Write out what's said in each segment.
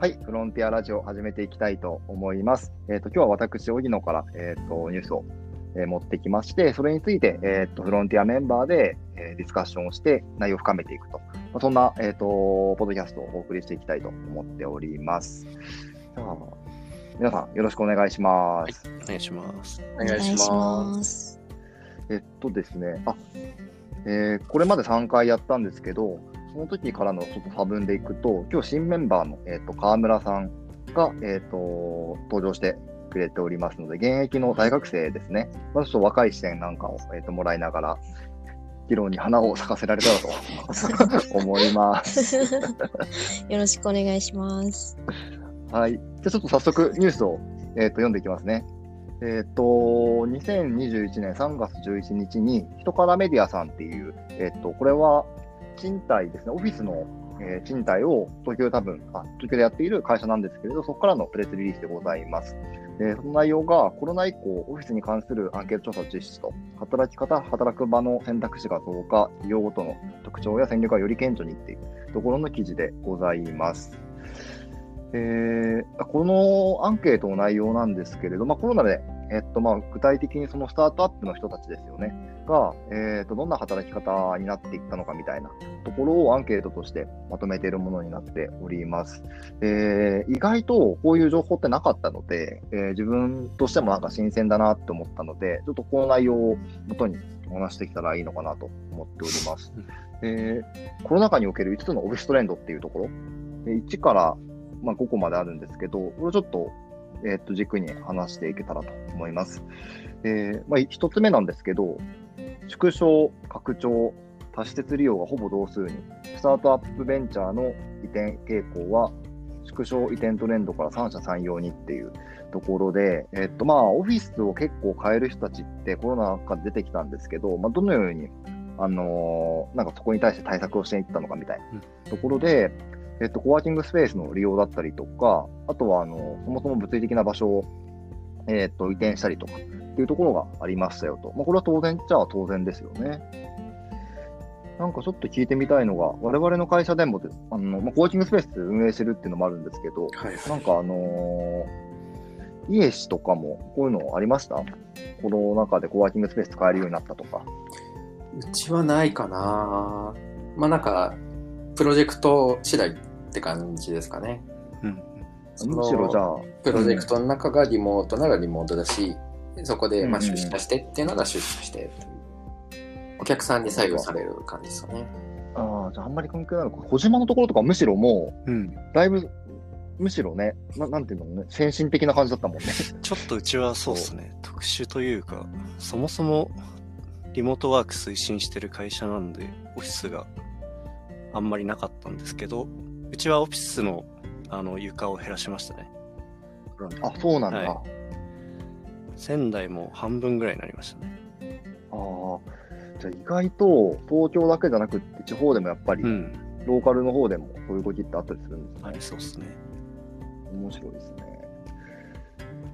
はい、フロンティアラジオ始めていきたいと思います。えっ、と、今日は私、荻野から、えっ、と、ニュースを、えー持ってきまして、それについて、えっ、と、フロンティアメンバーで、えーディスカッションをして内容を深めていくと。まあ、そんな、えっ、と、ポッドキャストをお送りしていきたいと思っております。じゃあ、皆さん、よろしくお願いします。お願いします。お願いします。えっとですね、あ、えーこれまで3回やったんですけど、その時からのちょっと差分でいくと、今日新メンバーの、えっと川村さんが、えっと登場してくれておりますので、現役の大学生ですね、まあ、ちょっと若い視点なんかを、えっともらいながら、議論に花を咲かせられたらと 思います。よろしくお願いします。はい。じゃあちょっと早速ニュースを、えー、と読んでいきますね。えっ、と、2021年3月11日に、人からメディアさんっていう、えっ、と、これは賃貸ですね、オフィスの、えー賃貸を東京で多分、あ、東京でやっている会社なんですけれど、そこからのプレスリリースでございます。えその内容がコロナ以降、オフィスに関するアンケート調査を実施と、働き方、働く場の選択肢が増加、企業ごとの特徴や戦略がより顕著にっていうところの記事でございます。えーこのアンケートの内容なんですけれど、まあ、コロナで、えっとまあ、具体的にそのスタートアップの人たちですよね、が、えっとどんな働き方になっていったのかみたいなところをアンケートとしてまとめているものになっております。えー意外とこういう情報ってなかったので、えー自分としてもなんか新鮮だなって思ったので、ちょっとこの内容を元にお話してきたらいいのかなと思っております。えーコロナ禍における5つのオフィストレンドっていうところ、で1から、まあ、5個まであるんですけど、これをちょっと,、えーっと軸に話していけたらと思います。えーまあ、1つ目なんですけど、縮小、拡張、多施設利用がほぼ同数に、スタートアップベンチャーの移転傾向は、縮小移転トレンドから三者三様にっていうところで、えっとまあ、オフィスを結構変える人たちってコロナ禍で出てきたんですけど、まあ、どのように、あのーなんかそこに対して対策をしていったのかみたいなところで、えっと、コワーキングスペースの利用だったりとか、あとはあのそもそも物理的な場所を、えっと移転したりとかっていうところがありましたよと。まあ、これは当然っちゃ当然ですよね。なんかちょっと聞いてみたいのが、我々の会社でもであの、まあ、コワーキングスペース運営してるっていうのもあるんですけど、はいなんかあのー、イエシとかもこういうのありました？この中でコワーキングスペース使えるようになったとか。うちはないかなまあなんか、プロジェクト次第って感じですかね。うん。そのむしろじゃあ、プロジェクトの中がリモートならリモートだし、そこでまあうんうん出社してっていうのが出社してお客さんに左右される感じですかね。ああ、じゃああんまり関係ないのか。小島のところとかむしろもうん。う、だいぶ、むしろね、ななんていうのね、先進的な感じだったもんね。ちょっとうちはそうですね、特殊というか、そもそもリモートワーク推進してる会社なんで、オフィスがあんまりなかったんですけど、うちはオフィスのあの床を減らしましたね。あ、そうなんだ。は仙台も半分ぐらいになりましたね。ああ、じゃあ意外と東京だけじゃなくって地方でもやっぱり、うん。ローカルの方でもそういう動きってあったりするんですねあり。そうですね。面白いですね。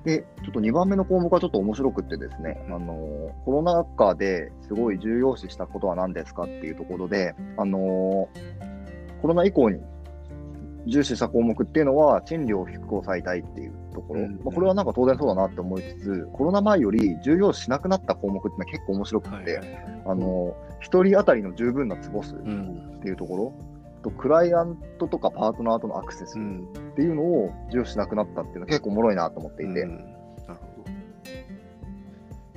で、ちょっと2番目の項目はちょっと面白くってですね、あのコロナ禍ですごい重要視したことは何ですかっていうところで、あのコロナ以降に重視した項目っていうのは、賃料を低く抑えたいっていうところ、うんまあ、これはなんか当然そうだなって思いつつ、コロナ前より重要視しなくなった項目っていうのは結構面白くて、はいはい。あの1人当たりの十分な坪数っうん。ていうところ、とクライアントとかパートナーとのアクセス、うん。っていうのを重視しなくなったっていうのは結構おもろいなと思っていて、うん。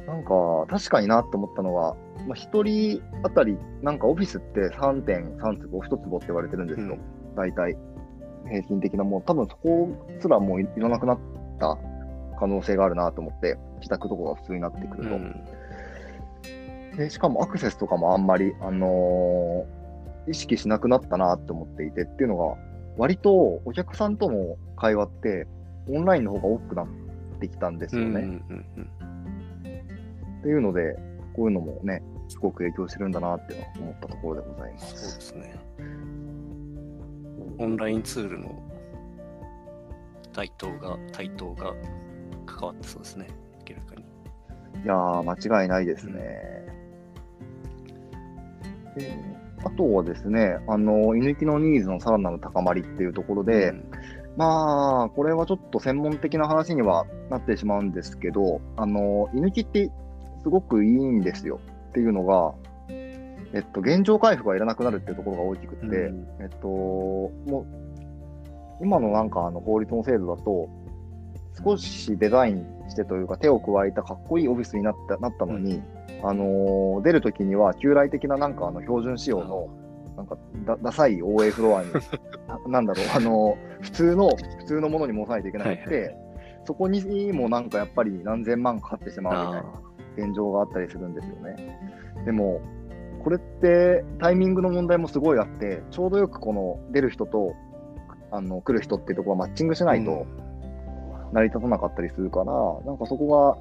なんか確かになと思ったのは、まあ、1人あたり、なんかオフィスって3.3坪、1坪って言われてるんですよ、うん。大体、平均的なもん、多分そこすらもういいらなくなった可能性があるなと思って、自宅とかが普通になってくど。ると。うん。でしかもアクセスとかもあんまり、あのー意識しなくなったなって思っていてっていうのが、割とお客さんとの会話って、オンラインの方が多くなってきたんですよね。うんうんうんうん。っていうので、こういうのもね、すごく影響してるんだなっていうのは思ったところでございま。そうですすね。オンラインツールの台頭が、台頭が関わってそうですね。明らかに。いやー、間違いないですね。であとはですね、あの、居抜きのニーズのさらなる高まりっていうところで、うんまあ、これはちょっと専門的な話にはなってしまうんですけど、あの、居抜きってすごくいいんですよっていうのが、えっと、現状回復がいらなくなるっていうところが大きくて、うん。えっと、もう、今のなんかあの法律の制度だと、少しデザインしてというか手を加えたかっこいいオフィスになったなったのに、あのー出るときには旧来的ななんかあの標準仕様の、なんかだダサい OA フロアに、ななんだろう、あのー普通の、普通のものに戻さないといけなくて、はいはいそこにもなんかやっぱり何千万かかってしまうみたいあな現状があったりするんですよね。でも、これってタイミングの問題もすごいあって、ちょうどよくこの出る人とあの来る人っていうところがマッチングしーないと成り立たなかったりするから、なんかそこ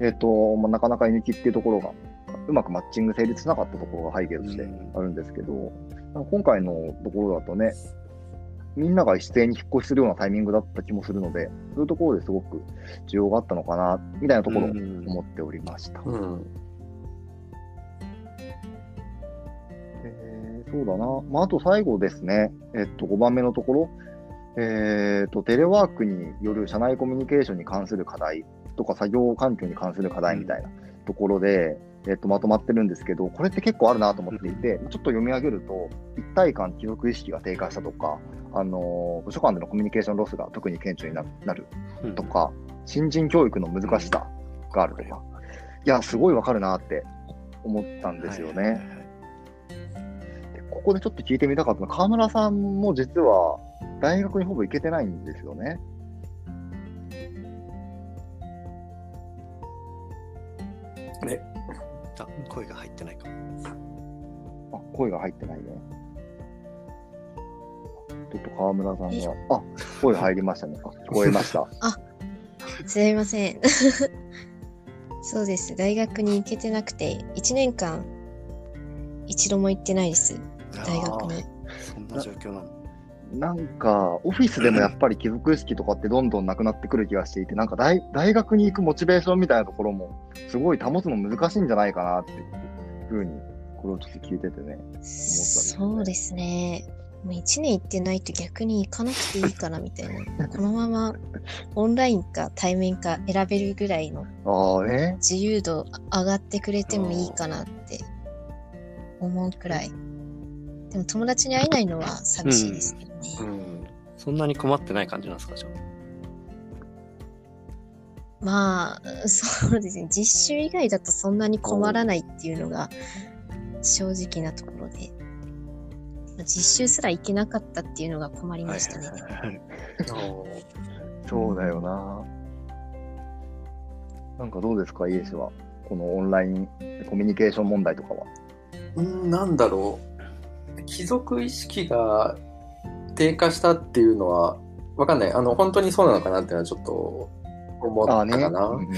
が、えっ、と、まあ、なかなか居抜きっていうところが、うまくマッチング成立しなかったところが背景としてあるんですけど、なんか今回のところだとね、みんなが一斉に引っ越しするようなタイミングだった気もするので、そういうところですごく需要があったのかな、みたいなところをうん思っておりました。うん。そうだな。まあ、あと最後ですね。えっと、5番目のところ。えっと、テレワークによる社内コミュニケーションに関する課題とか作業環境に関する課題みたいなところで、えっと、まとまってるんですけど、これって結構あるなと思っていて、ちょっと読み上げると、一体感、帰属意識が低下したとか、あのー部署間でのコミュニケーションロスが特に顕著にななるうんとか、新人教育の難しさがあるとか、いや、すごいわかるなって思ったんですよね。ここでちょっと聞いてみたかったのは、河村さんも実は大学にほぼ行けてないんですよね。あ声が入ってないかも。あ、声が入ってないね。ちょっと河村さんえ？が、あ、声入りましたね。あ聞こえました。すみません。そうです。大学に行けてなくて、1年間、一度も行ってないです。大学に。そんな状況なの。なんか、オフィスでもやっぱり貴族意識とかってどんどんなくなってくる気がしていて、なんか大大学に行くモチベーションみたいなところも、すごい保つの難しいんじゃないかなっていうふうに、これをちょっと聞いててね。そうですね。もう1年行ってないと逆に行かなくていいかなみたいな。このままオンラインか対面か選べるぐらいの。自由度上がってくれてもいいかなって思うくらい。でも友達に会えないのは寂しいですけどね。うん。そんなに困ってない感じなんですか、じゃまあ、そうですね。実習以外だとそんなに困らないっていうのが正直なところで。まあ実習すら行けなかったっていうのが困りあ。ましたね。はいはいはい そうだよな。なんかどうですか、イエスは？このオンラインコミュニケーション問題とかは。うん、なんだろう。貴族意識が低下したっていうのは、わかんない。あの、本当にそうなのかなっていうのはちょっと思った。かな。うん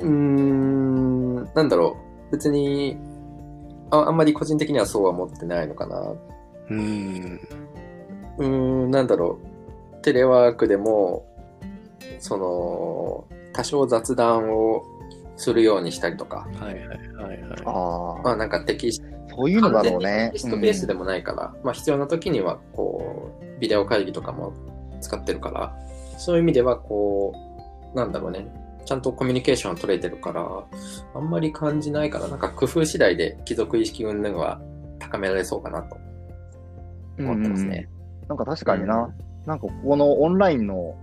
うーん、なんだろう。別にあ、あんまり個人的にはそうは思ってないのかな。うーん。うーん、なんだろう。テレワークでも、その、多少雑談をするようにしたりとか、はいはいはいはい。ああ、まあなんかテキスそういうのだろうねテ。キストベースでもないから、まあ必要な時には、こう、ビデオ会議とかも使ってるから、そういう意味では、こう、なんだろうね、ちゃんとコミュニケーション取れてるから、あんまり感じないから、なんか工夫次第で貴族意識云々は高められそうかなと。うん思ってますね。なんか確かにな、なんかここのオンラインの、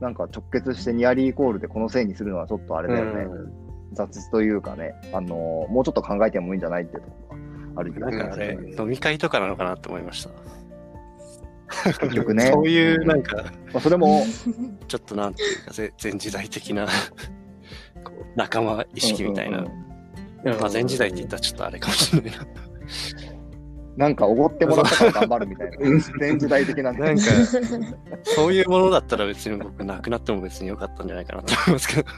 なんか直結してニアリーイコールでこのせいにするのはちょっとあれだよね。うん雑というかね、あのもうちょっと考えてもいいんじゃないっていうところがある気がしますなんかあれ、ね。飲み会とかなのかなって思いました。結局ね。そういう、なんか、まあ、それも、ちょっとなんていうか、ぜ前時代的な こう仲間意識みたいな。うんうんうんまあ、前時代って言ったらちょっとあれかもしれないな。なんかおごってもらったから頑張るみたいな、前時代的なね。なんか、そういうものだったら別に僕なくなっても別に良かったんじゃないかなと思いますけど。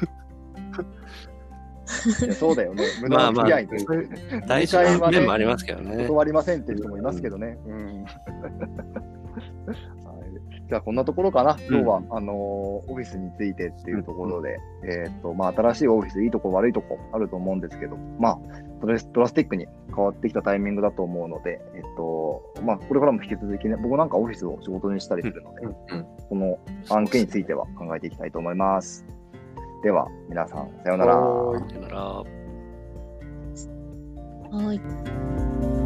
いやそうだよね。無駄付き合いで、大事な面もありますけどね。断りませんっていう人もいますけどね。うん。はいじゃあ、こんなところかな。今日は、あのーオフィスについてっていうところで、えーっと、まあ、新しいオフィス、いいとこ悪いとこあると思うんですけど、まあ、ドラスドラスティックに変わってきたタイミングだと思うので、えっと、まあ、これからも引き続きね、僕なんかオフィスを仕事にしたりするので、うんこの案件については考えていきたいと思います。では、皆さん、さようなら。さよなら。はい。